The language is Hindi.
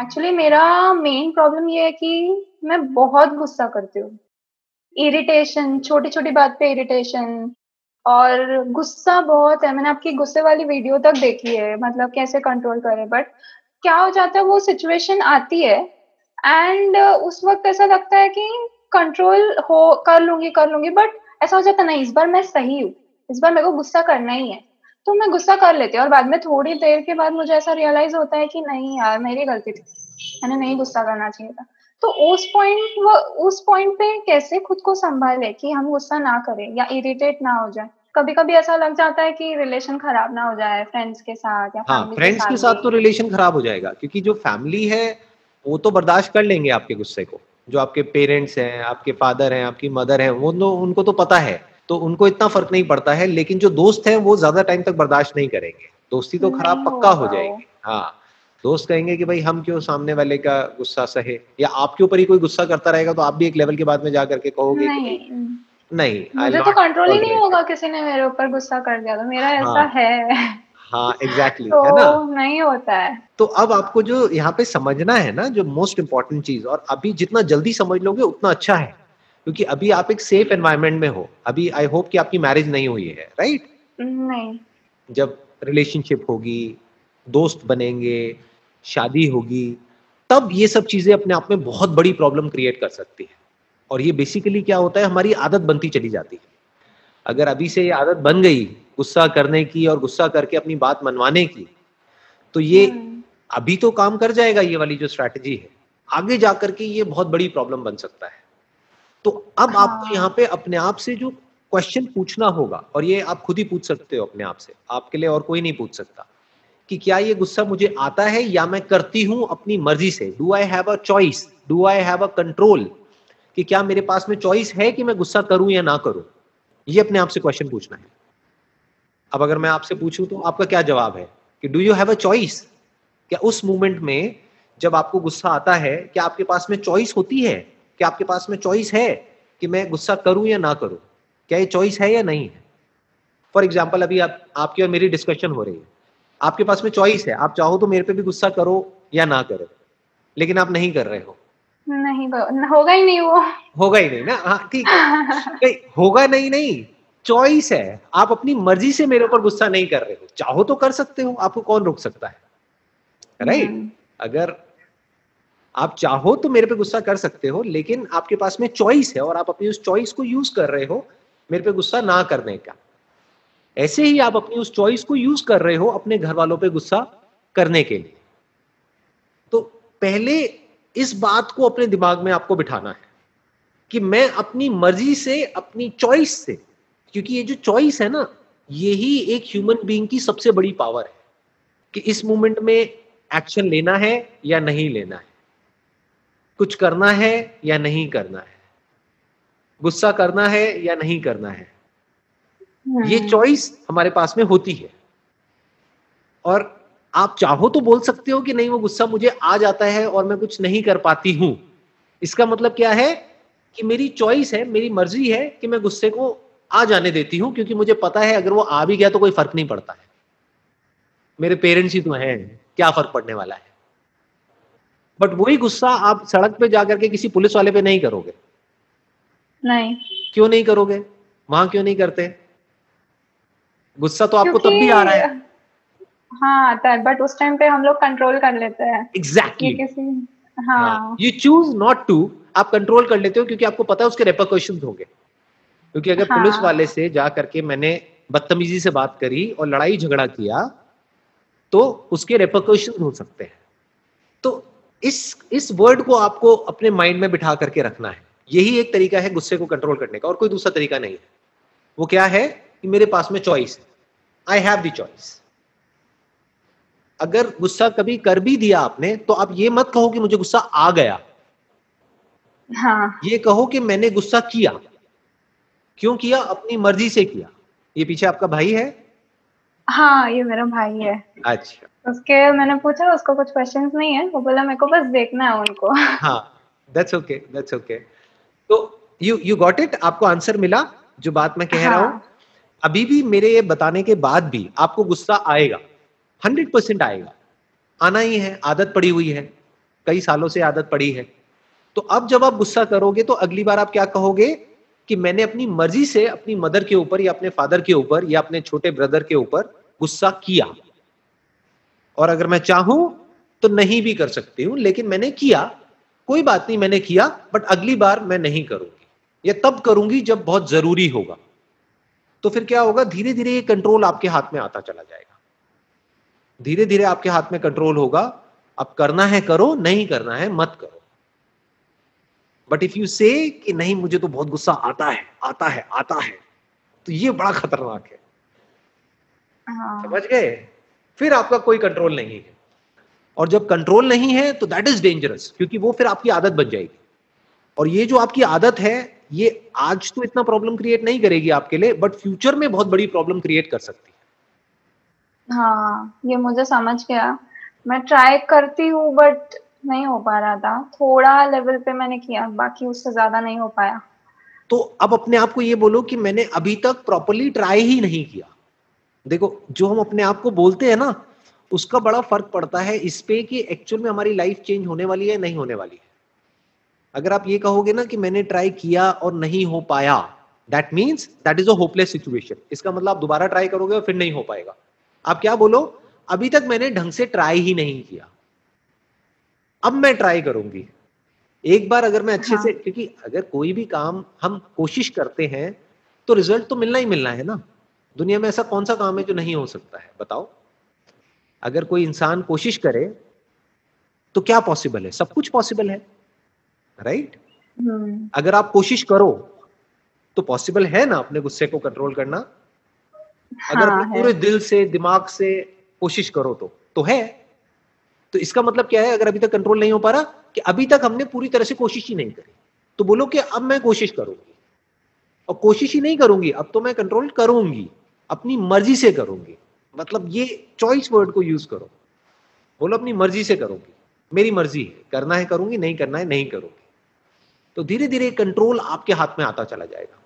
एक्चुअली मेरा मेन प्रॉब्लम ये है कि मैं बहुत गुस्सा करती हूँ। इरिटेशन छोटी छोटी बात पे इरिटेशन और गुस्सा बहुत है। मैंने आपकी गुस्से वाली वीडियो तक देखी है मतलब कैसे कंट्रोल करें। बट क्या हो जाता है, वो सिचुएशन आती है एंड उस वक्त ऐसा लगता है कि कंट्रोल हो, कर लूँगी कर लूँगी। बट ऐसा हो जाता नहीं, इस बार मैं सही हूँ। इस बार मेरे को गुस्सा करना ही है। तो मैं गुस्सा कर लेती हूँ और बाद में थोड़ी देर के बाद मुझे ऐसा रियलाइज़ होता है कि नहीं यार मेरी गलती थी। मैंने नहीं गुस्सा करना चाहिए था। तो उस पॉइंट वो उस पॉइंट पे कैसे खुद को संभाले कि हम गुस्सा ना करें या इरिटेट ना हो जाए? कभी कभी ऐसा लग जाता है कि रिलेशन खराब ना हो जाए फ्रेंड्स के साथ या हाँ फ्रेंड्स के साथ, के साथ तो रिलेशन खराब हो जाएगा क्योंकि जो फैमिली है वो तो बर्दाश्त कर लेंगे आपके गुस्से को। जो आपके पेरेंट्स हैं आपके फादर हैं आपकी मदर हैं वो तो उनको तो पता है। तो उनको इतना फ़र्क नहीं पड़ता है लेकिन जो दोस्त हैं वो ज़्यादा टाइम तक बर्दाश्त नहीं करेंगे। दोस्ती तो खराब पक्का हो जाएगी। हाँ दोस्त कहेंगे कि भाई हम क्यों सामने वाले का गुस्सा सहे? या आपके ऊपर ही कोई गुस्सा करता रहेगा तो आप भी एक लेवल के बाद में जा करके कहोगे नहीं। नहीं मुझे तो कंट्रोल ही नहीं होगा किसी ने मेरे ऊपर गुस्सा कर दिया तो मेरा हाँ, ऐसा है। हाँ एग्जैक्टली exactly, तो है ना? नहीं होता है। तो अब आपको जो यहाँ पे समझना है ना जो मोस्ट इम्पोर्टेंट चीज़ और अभी जितना जल्दी समझ लोगे उतना अच्छा है। क्योंकि अभी आप एक सेफ़ एनवायरमेंट में हो। अभी आई होप कि आपकी मैरिज नहीं हुई है राइट नहीं। जब रिलेशनशिप होगी दोस्त बनेंगे शादी होगी तब ये सब चीज़ें अपने आप में बहुत बड़ी प्रॉब्लम क्रिएट कर सकती है। और ये बेसिकली क्या होता है हमारी आदत बनती चली जाती है। अगर अभी से ये आदत बन गई गुस्सा करने की और गुस्सा करके अपनी बात मनवाने की तो ये हम्म। अभी तो काम कर जाएगा ये वाली जो स्ट्रैटेजी है। आगे जाकर के ये बहुत बड़ी प्रॉब्लम बन सकता है। तो अब हाँ। आपको यहाँ पे अपने आप से जो क्वेश्चन पूछना होगा और ये आप खुद ही पूछ सकते हो अपने आप से आपके लिए और कोई नहीं पूछ सकता कि क्या ये गुस्सा मुझे आता है या मैं करती हूँ अपनी मर्ज़ी से? Do I have a choice do I have a control कि क्या मेरे पास में चॉइस है कि मैं गुस्सा करूँ या ना करूँ? ये अपने आप से क्वेश्चन पूछना है। अब अगर मैं आपसे पूछूँ तो आपका क्या जवाब है? कि do you have a choice क्या उस मोमेंट में जब आपको गुस्सा आता है क्या आपके पास में चॉइस होती है? क्या आपके पास में चॉइस है कि मैं गुस्सा करूँ या ना करूँ? क्या ये चॉइस है या नहीं है? फॉर एग्ज़ाम्पल अभी आप आपकी और मेरी डिस्कशन हो रही है। आपके पास में चॉइस है। आप चाहो तो मेरे पे भी गुस्सा करो या ना करो। लेकिन आप नहीं कर रहे हो। नहीं होगा ही नहीं वो। होगा ही नहीं ना? हाँ ठीक है। होगा नहीं नहीं। चॉइस है। आप अपनी मर्ज़ी से मेरे ऊपर गुस्सा नहीं कर रहे हो। चाहो तो कर सकते हो। आपको कौन रोक सकता है? Right right? हम्म। अगर आप चाहो तो मेरे पे गुस्सा कर सकते हो, लेकिन आपके पास में चॉइस है और आप अपनी उस चॉइस को यूज़ कर रहे हो, मेरे पे गुस्सा ना करने का। ऐसे ही आप अपनी उस चॉइस को यूज़ कर रहे हो अपने घर वालों पे गुस्सा करने के लिए। तो पहले इस बात को अपने दिमाग में आपको बिठाना है कि मैं अपनी मर्ज़ी से, अपनी चॉइस से, क्योंकि ये जो चॉइस है ना यही एक ह्यूमन बीइंग की सबसे बड़ी पावर है कि इस मोमेंट में एक्शन लेना है या नहीं लेना है। कुछ करना है या नहीं करना है? गुस्सा करना है या नहीं करना है? ये चॉइस हम्म। हमारे पास में होती है। और आप चाहो तो बोल सकते हो कि नहीं वो गुस्सा मुझे आ जाता है और मैं कुछ नहीं कर पाती हूँ। इसका मतलब क्या है कि मेरी चॉइस है मेरी मर्ज़ी है कि मैं गुस्से को आ जाने देती हूँ क्योंकि मुझे पता है अगर वो आ भी गया तो कोई फ़र्क नहीं पड़ता है। मेरे पेरेंट्स ही तो हैं क्या फ़र्क पड़ने वाला है? बट वही गुस्सा आप सड़क पे जाकर के किसी पुलिस वाले पे नहीं करोगे। नहीं। क्यों नहीं करोगे? वहाँ क्यों नहीं करते? गुस्सा तो आपको तब भी आ रहा है। हाँ आता है बट उस टाइम पे हम लोग कंट्रोल कर लेते हैं। Exactly exactly. हाँ। यू चूज़ नॉट टू आप कंट्रोल कर लेते हो क्योंकि आपको पता है उसके रेपोकशन होंगे। क्योंकि अगर हाँ. पुलिस वाले से जा करके मैंने बदतमीजी से बात करी और लड़ाई झगड़ा किया तो उसके रेपोकशन हो सकते हैं। तो इस इस वर्ड को आपको अपने माइंड में बिठा करके रखना है। यही एक तरीका है गुस्से को कंट्रोल करने का और कोई दूसरा तरीका नहीं है। वो क्या है कि मेरे पास में चॉइस है। आई हैव द चॉइस अगर गुस्सा कभी कर भी दिया आपने तो आप ये मत कहो कि मुझे गुस्सा आ गया। हाँ। ये कहो कि मैंने गुस्सा किया। क्यों किया? अपनी मर्ज़ी से किया। ये पीछे आपका भाई है? हाँ ये मेरा भाई है। अच्छा। उसके मैंने पूछा उसको कुछ क्वेश्चंस नहीं है। वो बोला मेरे को बस देखना है उनको। हाँ दैट्स ओके दैट्स ओके तो यू यू गॉट इट आपको आंसर मिला जो बात मैं कह हाँ. रहा हूँ? अभी भी मेरे ये बताने के बाद भी आपको गुस्सा आएगा हंड्रेड परसेंट आएगा। आना ही है आदत पड़ी हुई है कई सालों से आदत पड़ी है। तो अब जब आप गुस्सा करोगे तो अगली बार आप क्या कहोगे कि मैंने अपनी मर्ज़ी से अपनी मदर के ऊपर या अपने फादर के ऊपर या अपने छोटे ब्रदर के ऊपर गुस्सा किया। और अगर मैं चाहूँ तो नहीं भी कर सकती हूँ लेकिन मैंने किया। कोई बात नहीं मैंने किया बट अगली बार मैं नहीं करूँगी। या तब करूँगी जब बहुत ज़रूरी होगा। तो फिर क्या होगा? धीरे धीरे ये कंट्रोल आपके हाथ में आता चला जाएगा। धीरे धीरे आपके हाथ में कंट्रोल होगा। अब करना है करो नहीं करना है मत करो। बट इफ़ यू से कि नहीं मुझे तो बहुत गुस्सा आता है आता है आता है तो ये बड़ा खतरनाक है। हाँ। समझ गए? फिर आपका कोई कंट्रोल नहीं है। और जब कंट्रोल नहीं है तो दैट इज़ डेंजरस क्योंकि वो फिर आपकी आदत बन जाएगी। और ये जो आपकी आदत है ये आज तो इतना प्रॉब्लम क्रिएट नहीं करेगी आपके लिए बट फ्यूचर में बहुत बड़ी प्रॉब्लम क्रिएट कर सकती है। हाँ ये मुझे समझ गया। मैं ट्राई करती हूँ बट नहीं हो पा रहा था। थोड़ा लेवल पे मैंने किया बाकी उससे ज़्यादा नहीं हो पाया। तो अब अपने आप को ये बोलो कि मैंने अभी तक प्रॉपरली ट्राई ही नहीं किया। देखो जो हम अपने आप को बोलते हैं ना उसका बड़ा फ़र्क पड़ता है इस पे कि एक्चुअल में हमारी लाइफ चेंज होने वाली है नहीं होने वाली है। अगर आप ये कहोगे ना कि मैंने ट्राई किया और नहीं हो पाया that means that is a hopeless situation इसका मतलब आप दोबारा ट्राई करोगे और फिर नहीं हो पाएगा। आप क्या बोलो? अभी तक मैंने ढंग से ट्राई ही नहीं किया। अब मैं ट्राई करूँगी। एक बार अगर मैं अच्छे हाँ. से क्योंकि अगर कोई भी काम हम कोशिश करते हैं तो रिज़ल्ट तो मिलना ही मिलना है ना। दुनिया में ऐसा कौन सा काम है जो नहीं हो सकता है? बताओ। अगर कोई इंसान कोशिश करे तो क्या पॉसिबल है? सब कुछ पॉसिबल है राइट हम्म। अगर आप कोशिश करो तो पॉसिबल है ना अपने गुस्से को कंट्रोल करना? हाँ, अगर पूरे दिल से दिमाग से कोशिश करो तो तो है। तो इसका मतलब क्या है? अगर अभी तक कंट्रोल नहीं हो पा रहा कि अभी तक हमने पूरी तरह से कोशिश ही नहीं करी तो बोलो कि अब मैं कोशिश करूँगी। और कोशिश ही नहीं करूँगी अब तो मैं कंट्रोल करूँगी। अपनी मर्ज़ी से करूँगी। मतलब ये चॉइस वर्ड को यूज़ करो। बोलो, अपनी मर्ज़ी से करूँगी। मेरी मर्ज़ी है। करना है करूँगी, नहीं करना है, नहीं करूँगी। तो धीरे धीरे कंट्रोल आपके हाथ में आता चला जाएगा।